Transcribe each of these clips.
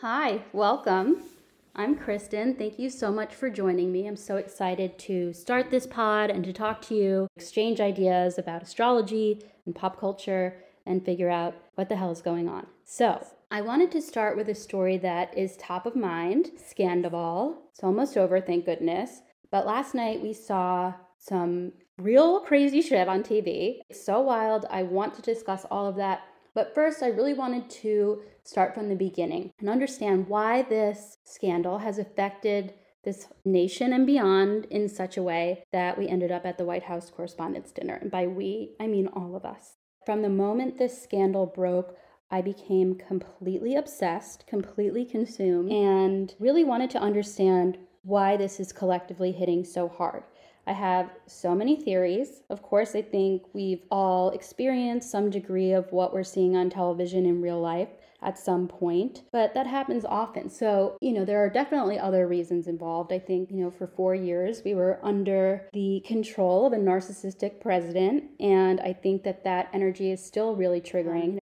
Hi, welcome. I'm Kristen. Thank you so much for joining me. I'm so excited to start this pod and to talk to you, exchange ideas about astrology and pop culture, and figure out what the hell is going on. So, I wanted to start with a story that is top of mind Scandoval. It's almost over, thank goodness. But last night we saw some real crazy shit on TV. It's so wild. I want to discuss all of that. But first, I really wanted to start from the beginning and understand why this scandal has affected this nation and beyond in such a way that we ended up at the White House Correspondents' Dinner. And by we, I mean all of us. From the moment this scandal broke, I became completely obsessed, completely consumed, and really wanted to understand why this is collectively hitting so hard. I have so many theories. Of course, I think we've all experienced some degree of what we're seeing on television in real life at some point, but that happens often. So, you know, there are definitely other reasons involved. I think, you know, for four years we were under the control of a narcissistic president, and I think that that energy is still really triggering.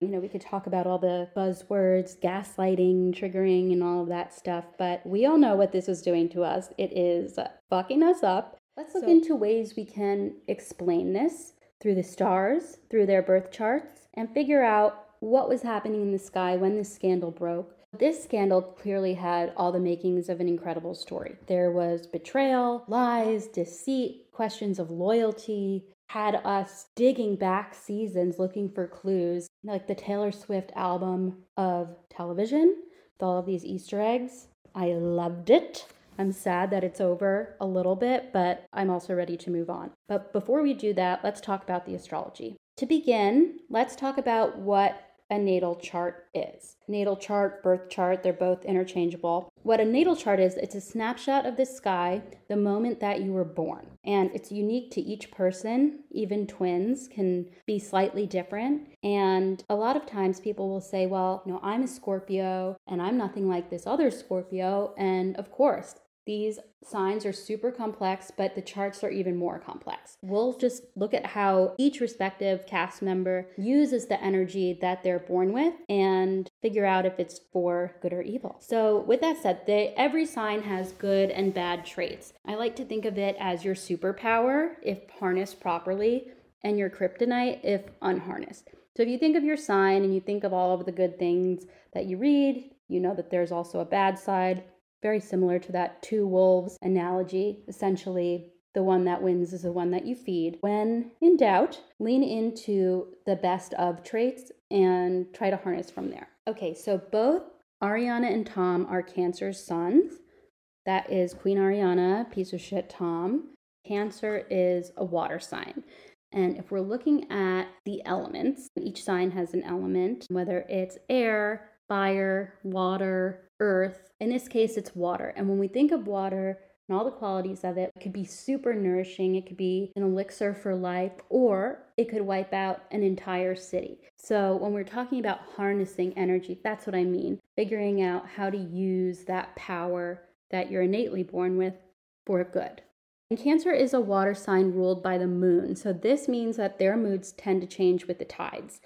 You know, we could talk about all the buzzwords, gaslighting, triggering, and all of that stuff, but we all know what this is doing to us. It is fucking us up. Let's look so, into ways we can explain this through the stars, through their birth charts, and figure out what was happening in the sky when this scandal broke. This scandal clearly had all the makings of an incredible story. There was betrayal, lies, deceit, questions of loyalty, had us digging back seasons looking for clues, like the Taylor Swift album of television with all of these Easter eggs. I loved it. I'm sad that it's over a little bit, but I'm also ready to move on. But before we do that, let's talk about the astrology. To begin, let's talk about what a natal chart is. Natal chart, birth chart, they're both interchangeable. What a natal chart is, it's a snapshot of the sky the moment that you were born. And it's unique to each person. Even twins can be slightly different. And a lot of times people will say, well, you know, I'm a Scorpio and I'm nothing like this other Scorpio. And of course, these signs are super complex, but the charts are even more complex. We'll just look at how each respective cast member uses the energy that they're born with and figure out if it's for good or evil. So, with that said, they, every sign has good and bad traits. I like to think of it as your superpower if harnessed properly, and your kryptonite if unharnessed. So, if you think of your sign and you think of all of the good things that you read, you know that there's also a bad side very similar to that two wolves analogy. Essentially, the one that wins is the one that you feed. When in doubt, lean into the best of traits and try to harness from there. Okay, so both Ariana and Tom are Cancer's suns. That is Queen Ariana, piece of shit Tom. Cancer is a water sign. And if we're looking at the elements, each sign has an element, whether it's air, fire, water, earth. In this case, it's water. And when we think of water and all the qualities of it, it could be super nourishing, it could be an elixir for life, or it could wipe out an entire city. So when we're talking about harnessing energy, that's what I mean. Figuring out how to use that power that you're innately born with for good. And Cancer is a water sign ruled by the moon. So this means that their moods tend to change with the tides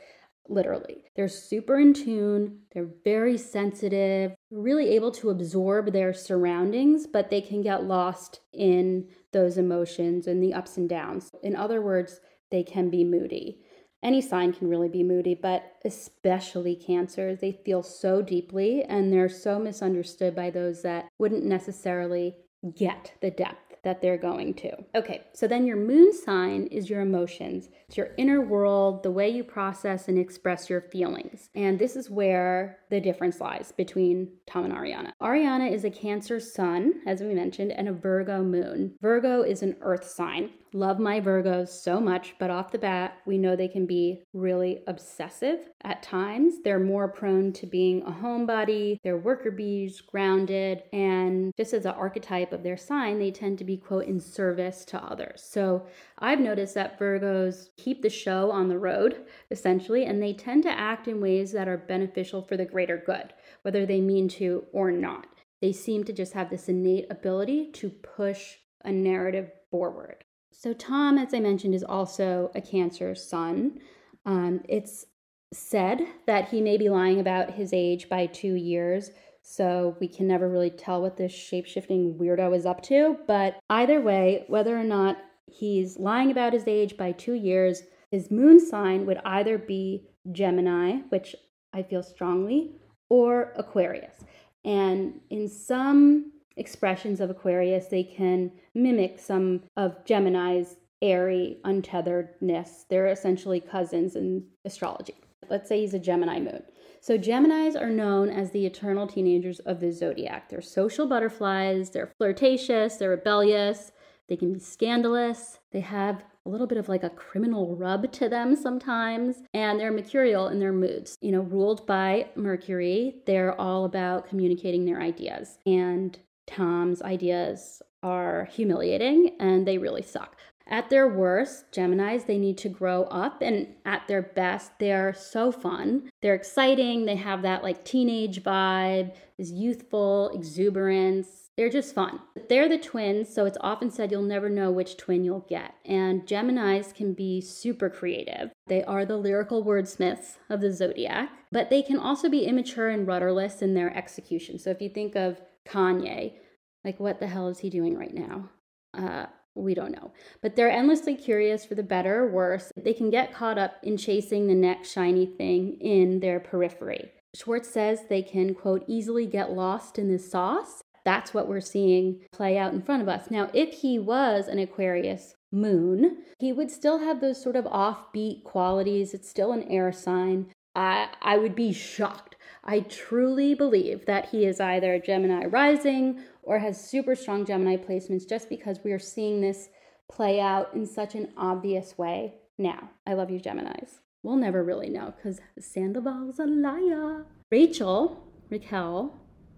literally. They're super in tune, they're very sensitive, really able to absorb their surroundings, but they can get lost in those emotions and the ups and downs. In other words, they can be moody. Any sign can really be moody, but especially Cancer, they feel so deeply and they're so misunderstood by those that wouldn't necessarily get the depth that they're going to. Okay, so then your moon sign is your emotions. Your inner world, the way you process and express your feelings. And this is where the difference lies between Tom and Ariana. Ariana is a Cancer sun, as we mentioned, and a Virgo moon. Virgo is an earth sign. Love my Virgos so much, but off the bat, we know they can be really obsessive at times. They're more prone to being a homebody, they're worker bees, grounded, and just as an archetype of their sign, they tend to be, quote, in service to others. So I've noticed that Virgos keep the show on the road, essentially, and they tend to act in ways that are beneficial for the greater good, whether they mean to or not. They seem to just have this innate ability to push a narrative forward. So, Tom, as I mentioned, is also a Cancer sun. Um, it's said that he may be lying about his age by two years. So we can never really tell what this shapeshifting weirdo is up to. But either way, whether or not he's lying about his age by two years, his moon sign would either be Gemini, which I feel strongly, or Aquarius. And in some expressions of Aquarius, they can mimic some of Gemini's airy untetheredness. They're essentially cousins in astrology. Let's say he's a Gemini moon. So, Geminis are known as the eternal teenagers of the zodiac. They're social butterflies, they're flirtatious, they're rebellious, they can be scandalous, they have a little bit of like a criminal rub to them sometimes, and they're mercurial in their moods. You know, ruled by Mercury, they're all about communicating their ideas. And Tom's ideas are humiliating and they really suck. At their worst, Geminis, they need to grow up, and at their best, they're so fun. They're exciting, they have that like teenage vibe, this youthful exuberance. They're just fun. They're the twins, so it's often said you'll never know which twin you'll get. And Geminis can be super creative. They are the lyrical wordsmiths of the zodiac, but they can also be immature and rudderless in their execution. So if you think of Kanye, like what the hell is he doing right now? Uh, we don't know. But they're endlessly curious for the better or worse. They can get caught up in chasing the next shiny thing in their periphery. Schwartz says they can, quote, easily get lost in the sauce. That's what we're seeing play out in front of us. Now, if he was an Aquarius moon, he would still have those sort of offbeat qualities. It's still an air sign. I, I would be shocked. I truly believe that he is either a Gemini rising or has super strong Gemini placements just because we are seeing this play out in such an obvious way now. I love you, Geminis. We'll never really know because Sandoval's a liar. Rachel, Raquel,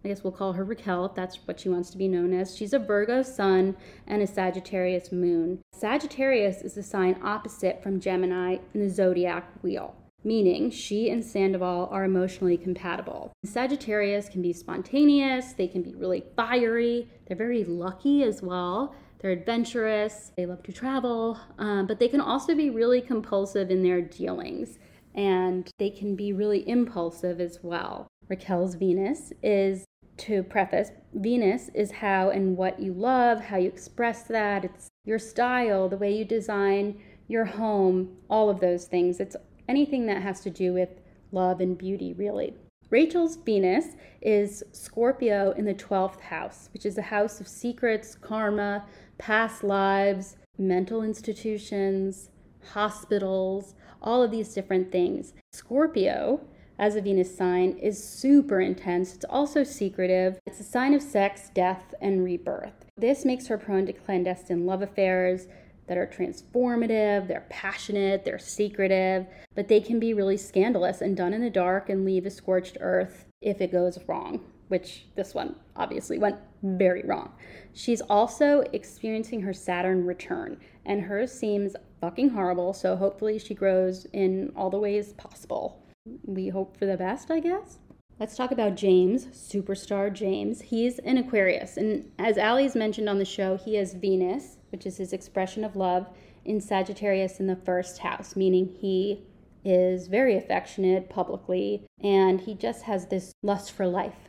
I guess we'll call her Raquel if that's what she wants to be known as. She's a Virgo sun and a Sagittarius moon. Sagittarius is the sign opposite from Gemini in the zodiac wheel meaning she and Sandoval are emotionally compatible. Sagittarius can be spontaneous, they can be really fiery, they're very lucky as well. They're adventurous, they love to travel, um, but they can also be really compulsive in their dealings and they can be really impulsive as well. Raquel's Venus is to preface, Venus is how and what you love, how you express that. It's your style, the way you design your home, all of those things. It's anything that has to do with love and beauty, really. Rachel's Venus is Scorpio in the 12th house, which is a house of secrets, karma, past lives, mental institutions, hospitals, all of these different things. Scorpio, as a Venus sign, is super intense. It's also secretive. It's a sign of sex, death, and rebirth. This makes her prone to clandestine love affairs, that are transformative, they're passionate, they're secretive, but they can be really scandalous and done in the dark and leave a scorched earth if it goes wrong, which this one obviously went very wrong. She's also experiencing her Saturn return, and hers seems fucking horrible, so hopefully she grows in all the ways possible. We hope for the best, I guess. Let's talk about James, superstar James. He's an Aquarius, and as Allie's mentioned on the show, he has Venus, which is his expression of love, in Sagittarius in the first house, meaning he is very affectionate publicly and he just has this lust for life.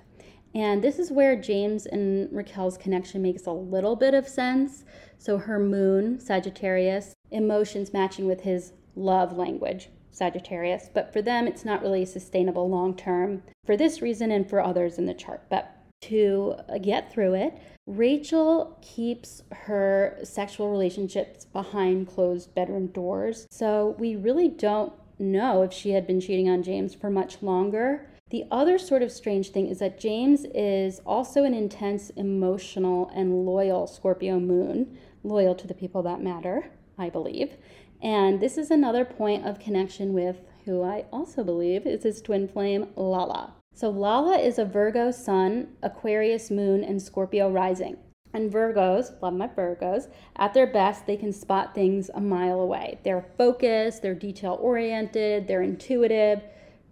And this is where James and Raquel's connection makes a little bit of sense. So her moon, Sagittarius, emotions matching with his love language. Sagittarius, but for them, it's not really sustainable long term for this reason and for others in the chart. But to uh, get through it, Rachel keeps her sexual relationships behind closed bedroom doors. So we really don't know if she had been cheating on James for much longer. The other sort of strange thing is that James is also an intense, emotional, and loyal Scorpio moon, loyal to the people that matter, I believe. And this is another point of connection with who I also believe is his twin flame, Lala. So Lala is a Virgo sun, Aquarius moon, and Scorpio rising. And Virgos, love my Virgos, at their best, they can spot things a mile away. They're focused, they're detail oriented, they're intuitive,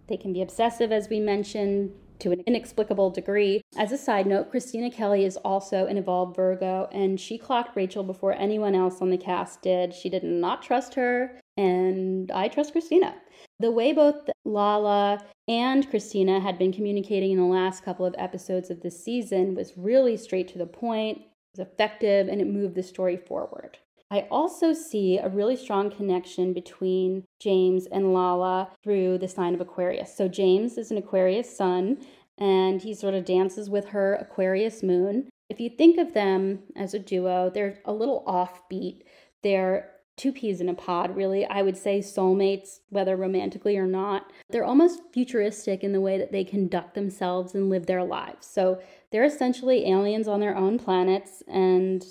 they can be obsessive, as we mentioned, to an inexplicable degree. As a side note, Kristina Kelly is also an evolved Virgo, and she clocked Rachel before anyone else on the cast did. She did not trust her. And I trust Kristina. The way both Lala and Kristina had been communicating in the last couple of episodes of this season was really straight to the point, It was effective, and it moved the story forward. I also see a really strong connection between James and Lala through the sign of Aquarius. So, James is an Aquarius sun, and he sort of dances with her Aquarius moon. If you think of them as a duo, they're a little offbeat. They're two peas in a pod, really. I would say soulmates, whether romantically or not. They're almost futuristic in the way that they conduct themselves and live their lives. So they're essentially aliens on their own planets, and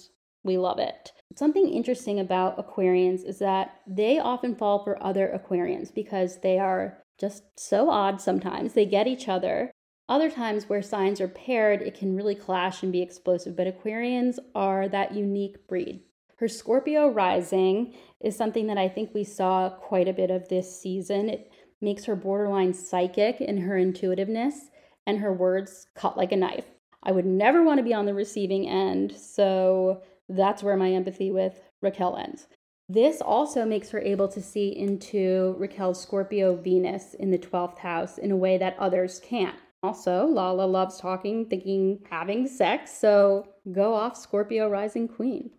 we love it. Something interesting about Aquarians is that they often fall for other Aquarians because they are just so odd sometimes. They get each other. Other times, where signs are paired, it can really clash and be explosive, but Aquarians are that unique breed. Her Scorpio rising is something that I think we saw quite a bit of this season. It makes her borderline psychic in her intuitiveness and her words cut like a knife. I would never want to be on the receiving end, so that's where my empathy with Raquel ends. This also makes her able to see into Raquel's Scorpio Venus in the 12th house in a way that others can't. Also, Lala loves talking, thinking, having sex, so go off Scorpio rising queen.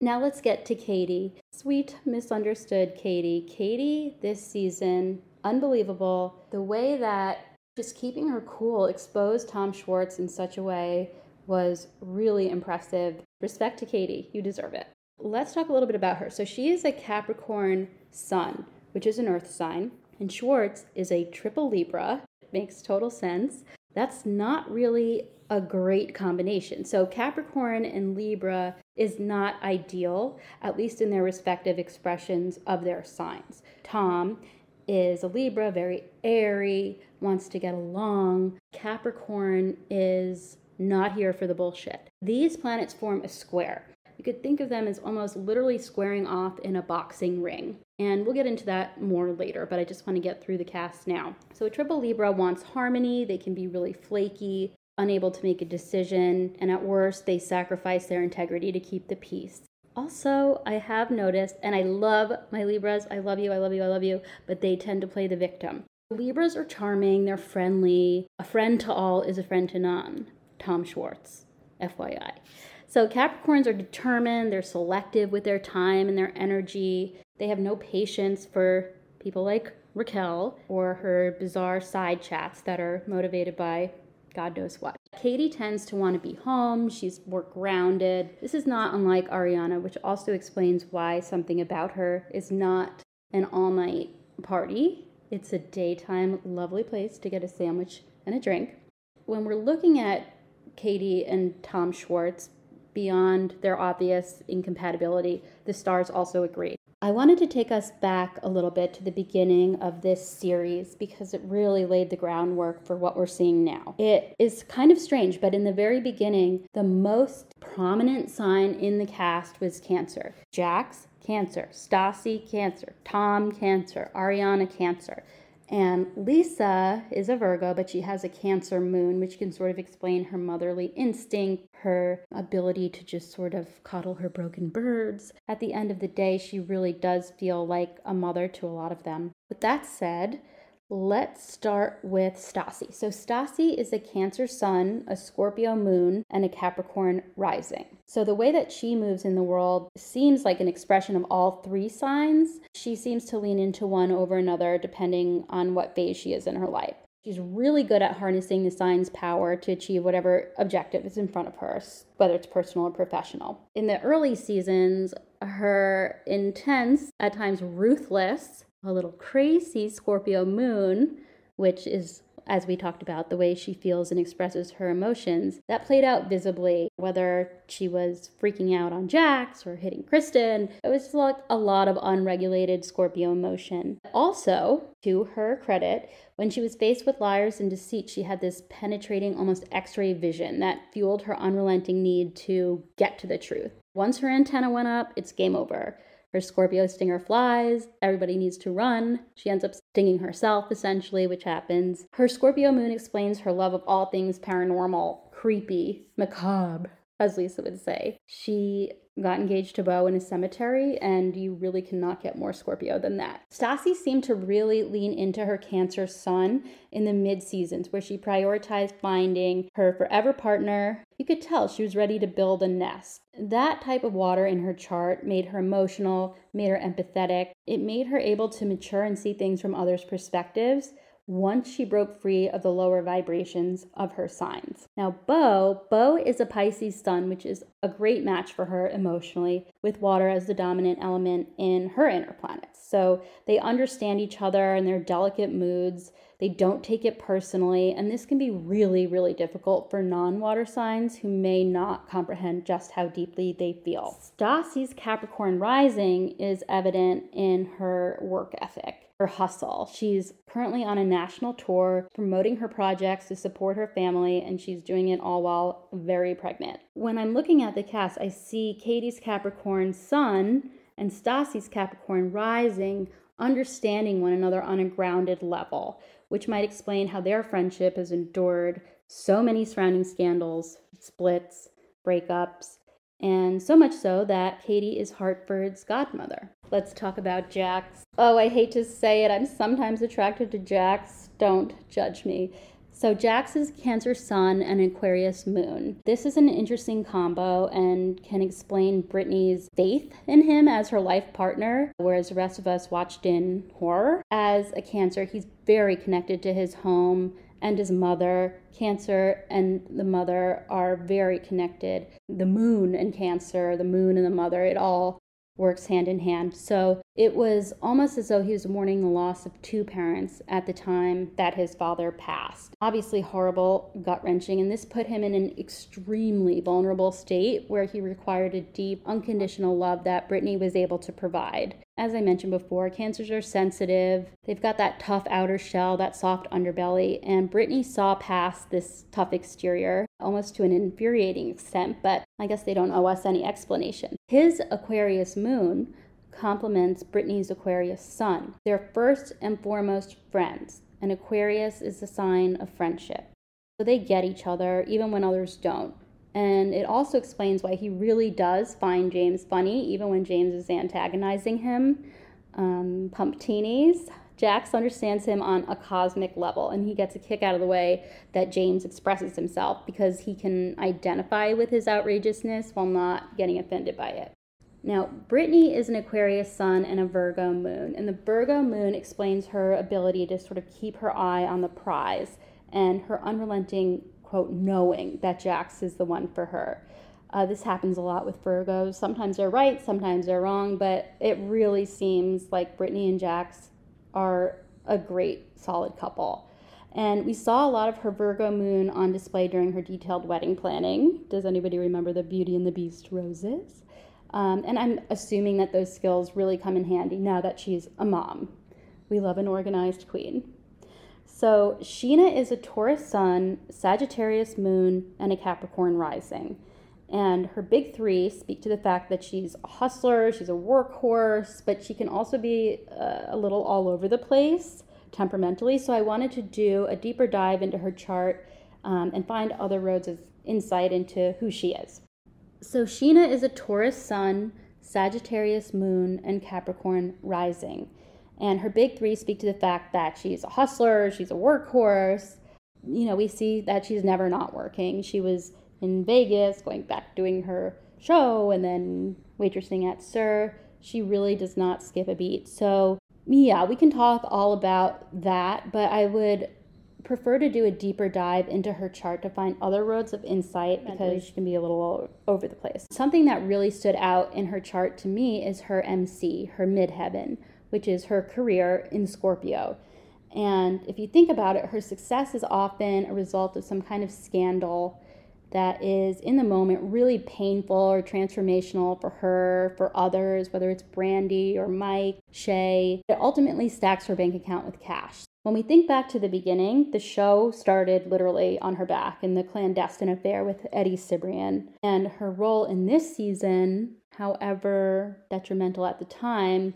Now let's get to Katie. Sweet, misunderstood Katie. Katie this season, unbelievable. The way that just keeping her cool exposed Tom Schwartz in such a way was really impressive. Respect to Katie, you deserve it. Let's talk a little bit about her. So, she is a Capricorn sun, which is an earth sign, and Schwartz is a triple Libra. makes total sense. That's not really a great combination. So, Capricorn and Libra is not ideal, at least in their respective expressions of their signs. Tom is a Libra, very airy, wants to get along. Capricorn is not here for the bullshit. These planets form a square. You could think of them as almost literally squaring off in a boxing ring. And we'll get into that more later, but I just want to get through the cast now. So, a triple Libra wants harmony. They can be really flaky unable to make a decision, and at worst, they sacrifice their integrity to keep the peace. Also, I have noticed, and I love my Libras, I love you, I love you, I love you, but they tend to play the victim. Libras are charming, they're friendly. A friend to all is a friend to none. Tom Schwartz, FYI. So, Capricorns are determined, they're selective with their time and their energy. They have no patience for people like Raquel or her bizarre side chats that are motivated by God knows what. Katie tends to want to be home. She's more grounded. This is not unlike Ariana, which also explains why something about her is not an all night party. It's a daytime, lovely place to get a sandwich and a drink. When we're looking at Katie and Tom Schwartz, beyond their obvious incompatibility, the stars also agree. I wanted to take us back a little bit to the beginning of this series because it really laid the groundwork for what we're seeing now. It is kind of strange, but in the very beginning, the most prominent sign in the cast was Cancer. Jax, Cancer. Stassi, Cancer. Tom, Cancer. Ariana, Cancer. And Lisa is a Virgo, but she has a Cancer moon, which can sort of explain her motherly instinct, her ability to just sort of coddle her broken birds. At the end of the day, she really does feel like a mother to a lot of them. With that said, Let's start with Stassi. So, Stassi is a Cancer sun, a Scorpio moon, and a Capricorn rising. So, the way that she moves in the world seems like an expression of all three signs. She seems to lean into one over another depending on what phase she is in her life. She's really good at harnessing the sign's power to achieve whatever objective is in front of her, whether it's personal or professional. In the early seasons, her intense, at times ruthless, a little crazy Scorpio moon, which is, as we talked about, the way she feels and expresses her emotions, that played out visibly, whether she was freaking out on Jax or hitting Kristen. It was like a lot of unregulated Scorpio emotion. Also, to her credit, when she was faced with liars and deceit, she had this penetrating, almost x ray vision that fueled her unrelenting need to get to the truth. Once her antenna went up, it's game over. Her Scorpio stinger flies. Everybody needs to run. She ends up stinging herself, essentially, which happens. Her Scorpio moon explains her love of all things paranormal, creepy, macabre. As Lisa would say. She got engaged to Beau in a cemetery, and you really cannot get more Scorpio than that. Stassi seemed to really lean into her Cancer sun in the mid seasons, where she prioritized finding her forever partner. You could tell she was ready to build a nest. That type of water in her chart made her emotional, made her empathetic. It made her able to mature and see things from others' perspectives once she broke free of the lower vibrations of her signs. Now, Beau, Beau is a Pisces sun, which is a great match for her emotionally, with water as the dominant element in her inner planets. So they understand each other and their delicate moods. They don't take it personally, and this can be really, really difficult for non water signs who may not comprehend just how deeply they feel. Stassi's Capricorn rising is evident in her work ethic her hustle. She's currently on a national tour promoting her projects to support her family, and she's doing it all while very pregnant. When I'm looking at the cast, I see Katie's Capricorn sun and Stassi's Capricorn rising understanding one another on a grounded level, which might explain how their friendship has endured so many surrounding scandals, splits, breakups, and so much so that Katie is Hartford's godmother. Let's talk about Jax. Oh, I hate to say it, I'm sometimes attracted to Jax. Don't judge me. So, Jax is Cancer Sun and Aquarius Moon. This is an interesting combo and can explain Brittany's faith in him as her life partner, whereas the rest of us watched in horror. As a Cancer, he's very connected to his home and his mother. Cancer and the mother are very connected. The moon and Cancer, the moon and the mother, it all works hand in hand. So it was almost as though he was mourning the loss of two parents at the time that his father passed. Obviously, horrible, gut wrenching, and this put him in an extremely vulnerable state where he required a deep, unconditional love that Brittany was able to provide. As I mentioned before, cancers are sensitive. They've got that tough outer shell, that soft underbelly, and Brittany saw past this tough exterior almost to an infuriating extent, but I guess they don't owe us any explanation. His Aquarius moon complements Brittany's Aquarius sun. They're first and foremost friends, and Aquarius is a sign of friendship. So they get each other even when others don't. And it also explains why he really does find James funny, even when James is antagonizing him. Um, Pumptinis, Jax understands him on a cosmic level, and he gets a kick out of the way that James expresses himself because he can identify with his outrageousness while not getting offended by it. Now, Brittany is an Aquarius sun and a Virgo moon, and the Virgo moon explains her ability to sort of keep her eye on the prize and her unrelenting, quote, knowing that Jax is the one for her. Uh, this happens a lot with Virgos. Sometimes they're right, sometimes they're wrong, but it really seems like Brittany and Jax are a great, solid couple. And we saw a lot of her Virgo moon on display during her detailed wedding planning. Does anybody remember the Beauty and the Beast roses? Um, and I'm assuming that those skills really come in handy now that she's a mom. We love an organized queen. So, Scheana is a Taurus sun, Sagittarius moon, and a Capricorn rising. And her big three speak to the fact that she's a hustler, she's a workhorse, but she can also be uh, a little all over the place temperamentally. So, I wanted to do a deeper dive into her chart um, and find other roads of insight into who she is. So Scheana is a Taurus sun, Sagittarius moon, and Capricorn rising. And her big three speak to the fact that she's a hustler, she's a workhorse. You know, we see that she's never not working. She was in Vegas, going back doing her show, and then waitressing at SUR. She really does not skip a beat. So, yeah, we can talk all about that, but I would prefer to do a deeper dive into her chart to find other roads of insight because she can be a little over the place. Something that really stood out in her chart to me is her MC, her midheaven, which is her career in Scorpio. And if you think about it, her success is often a result of some kind of scandal that is in the moment really painful or transformational for her, for others, whether it's Brandi or Mike, Shay. It ultimately stacks her bank account with cash. When we think back to the beginning, the show started literally on her back in the clandestine affair with Eddie Cibrian. And her role in this season, however detrimental at the time,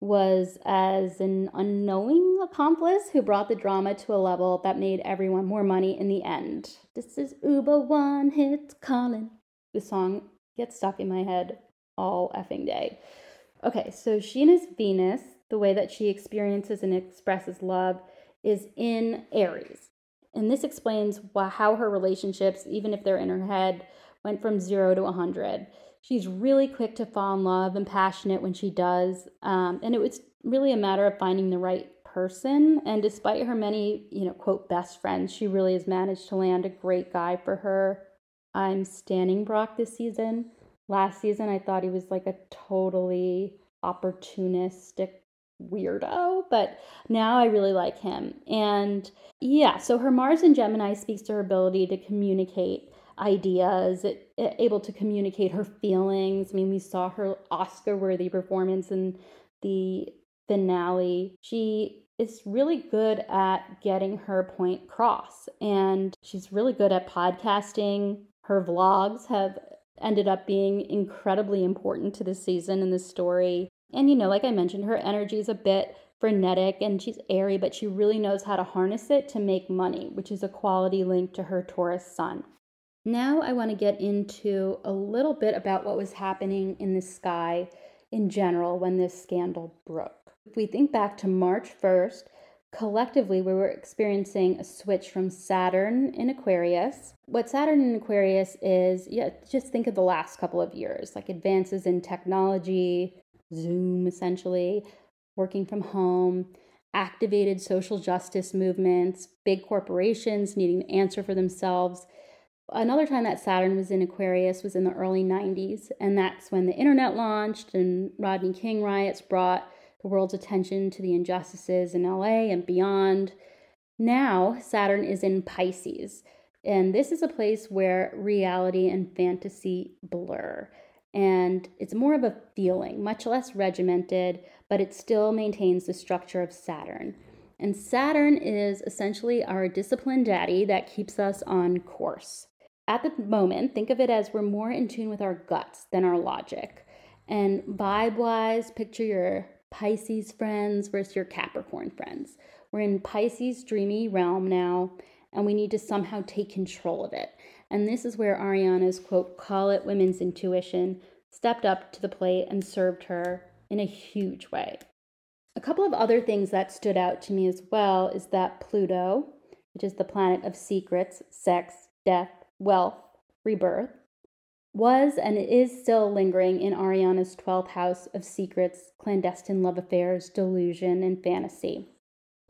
was as an unknowing accomplice who brought the drama to a level that made everyone more money in the end. This is Uber One Hit Calling. the song gets stuck in my head all effing day. Okay, so Scheana's Venus, the way that she experiences and expresses love, is in Aries. And this explains why, how her relationships, even if they're in her head, went from zero to 100. She's really quick to fall in love and passionate when she does. Um, and it was really a matter of finding the right person. And despite her many, you know, quote, best friends, she really has managed to land a great guy for her. I'm standing Brock this season. Last season, I thought he was like a totally opportunistic weirdo, but now I really like him. And yeah, so her Mars in Gemini speaks to her ability to communicate ideas, able to communicate her feelings. I mean, we saw her Oscar worthy performance in the finale. She is really good at getting her point across, and she's really good at podcasting. Her vlogs have ended up being incredibly important to the season and the story. And you know, like I mentioned, her energy is a bit frenetic and she's airy, but she really knows how to harness it to make money, which is a quality linked to her Taurus sun. Now, I want to get into a little bit about what was happening in the sky in general when this scandal broke. If we think back to March 1st, collectively we were experiencing a switch from Saturn in Aquarius. What Saturn in Aquarius is, yeah, just think of the last couple of years, like advances in technology, Zoom essentially, working from home, activated social justice movements, big corporations needing to answer for themselves. Another time that Saturn was in Aquarius was in the early 90s, and that's when the internet launched and Rodney King riots brought the world's attention to the injustices in LA and beyond. Now, Saturn is in Pisces, and this is a place where reality and fantasy blur. And it's more of a feeling, much less regimented, but it still maintains the structure of Saturn. And Saturn is essentially our disciplined daddy that keeps us on course. At the moment, think of it as we're more in tune with our guts than our logic. And vibe wise, picture your Pisces friends versus your Capricorn friends. We're in Pisces' dreamy realm now, and we need to somehow take control of it. And this is where Ariana's quote, call it women's intuition, stepped up to the plate and served her in a huge way. A couple of other things that stood out to me as well is that Pluto, which is the planet of secrets, sex, death, wealth, rebirth, was and is still lingering in Ariana's 12th house of secrets, clandestine love affairs, delusion, and fantasy.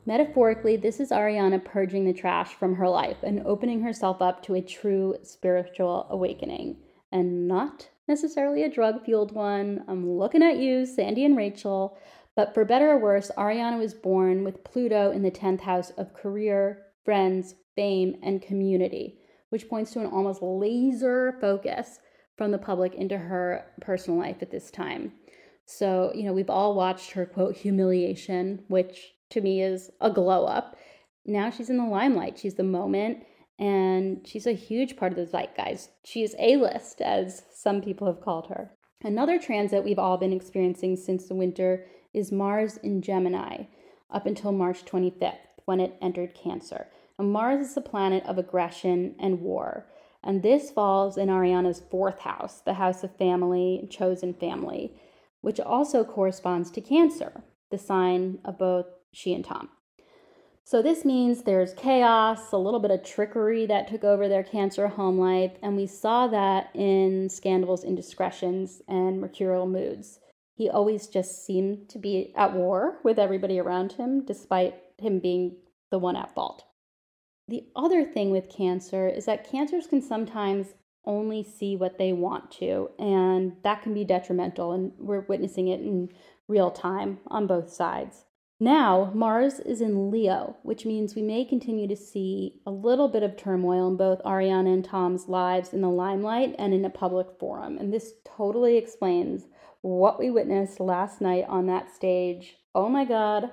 Metaphorically, this is Ariana purging the trash from her life and opening herself up to a true spiritual awakening, and not necessarily a drug fueled one. I'm looking at you, Sandy and Rachel. But for better or worse, Ariana was born with Pluto in the 10th house of career, friends, fame, and community, which points to an almost laser focus from the public into her personal life at this time. So, you know, we've all watched her quote humiliation, which to me is a glow up. Now she's in the limelight. She's the moment and she's a huge part of the zeitgeist. She is A list, as some people have called her. Another transit we've all been experiencing since the winter is Mars in Gemini up until March 25th when it entered Cancer. Mars is the planet of aggression and war. And this falls in Ariana's fourth house, the house of family, chosen family, which also corresponds to Cancer, the sign of both she and Tom. So this means there's chaos, a little bit of trickery that took over their Cancer home life, and we saw that in Scandal's indiscretions and mercurial moods. He always just seemed to be at war with everybody around him, despite him being the one at fault. The other thing with Cancer is that Cancers can sometimes only see what they want to, and that can be detrimental, and we're witnessing it in real time on both sides. Now, Mars is in Leo, which means we may continue to see a little bit of turmoil in both Ariana and Tom's lives in the limelight and in a public forum. And this totally explains what we witnessed last night on that stage. Oh my God,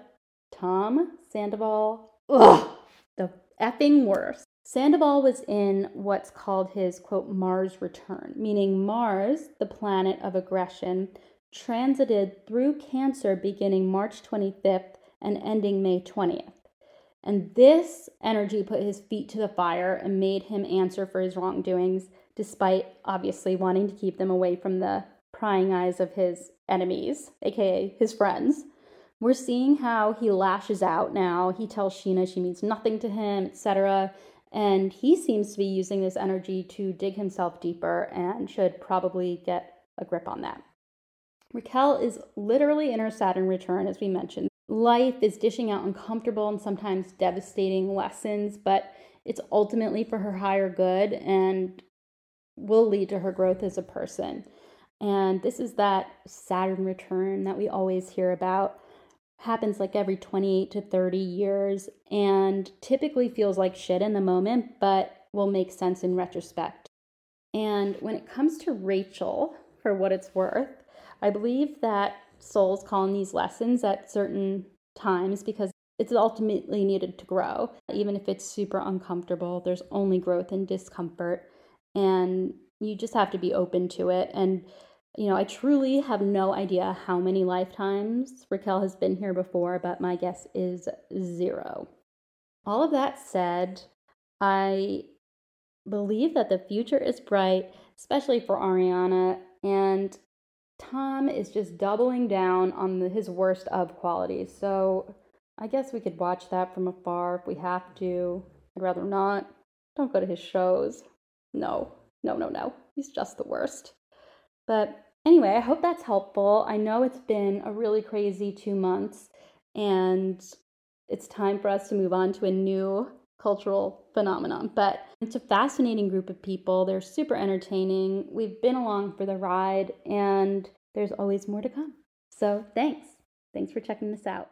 Tom Sandoval, ugh, effing worse. Sandoval was in what's called his quote Mars return, meaning Mars, the planet of aggression, transited through Cancer beginning March 25th and ending May 20th. And this energy put his feet to the fire and made him answer for his wrongdoings, despite obviously wanting to keep them away from the prying eyes of his enemies, aka his friends. We're seeing how he lashes out now. He tells Scheana she means nothing to him, etc. And he seems to be using this energy to dig himself deeper and should probably get a grip on that. Raquel is literally in her Saturn return, as we mentioned. Life is dishing out uncomfortable and sometimes devastating lessons, but it's ultimately for her higher good and will lead to her growth as a person. And this is that Saturn return that we always hear about. Happens like every 28 to 30 years and typically feels like shit in the moment, but will make sense in retrospect. And when it comes to Rachel, for what it's worth, I believe that souls call in these lessons at certain times because it's ultimately needed to grow. Even if it's super uncomfortable, there's only growth and discomfort. And you just have to be open to it. And, you know, I truly have no idea how many lifetimes Raquel has been here before, but my guess is zero. All of that said, I believe that the future is bright, especially for Ariana. And Tom is just doubling down on the, his worst of qualities. So I guess we could watch that from afar if we have to. I'd rather not. Don't go to his shows. No, no, no, no. He's just the worst. But anyway, I hope that's helpful. I know it's been a really crazy two months, and it's time for us to move on to a new cultural phenomenon. But it's a fascinating group of people. They're super entertaining. We've been along for the ride, and there's always more to come. So thanks. Thanks for checking this out.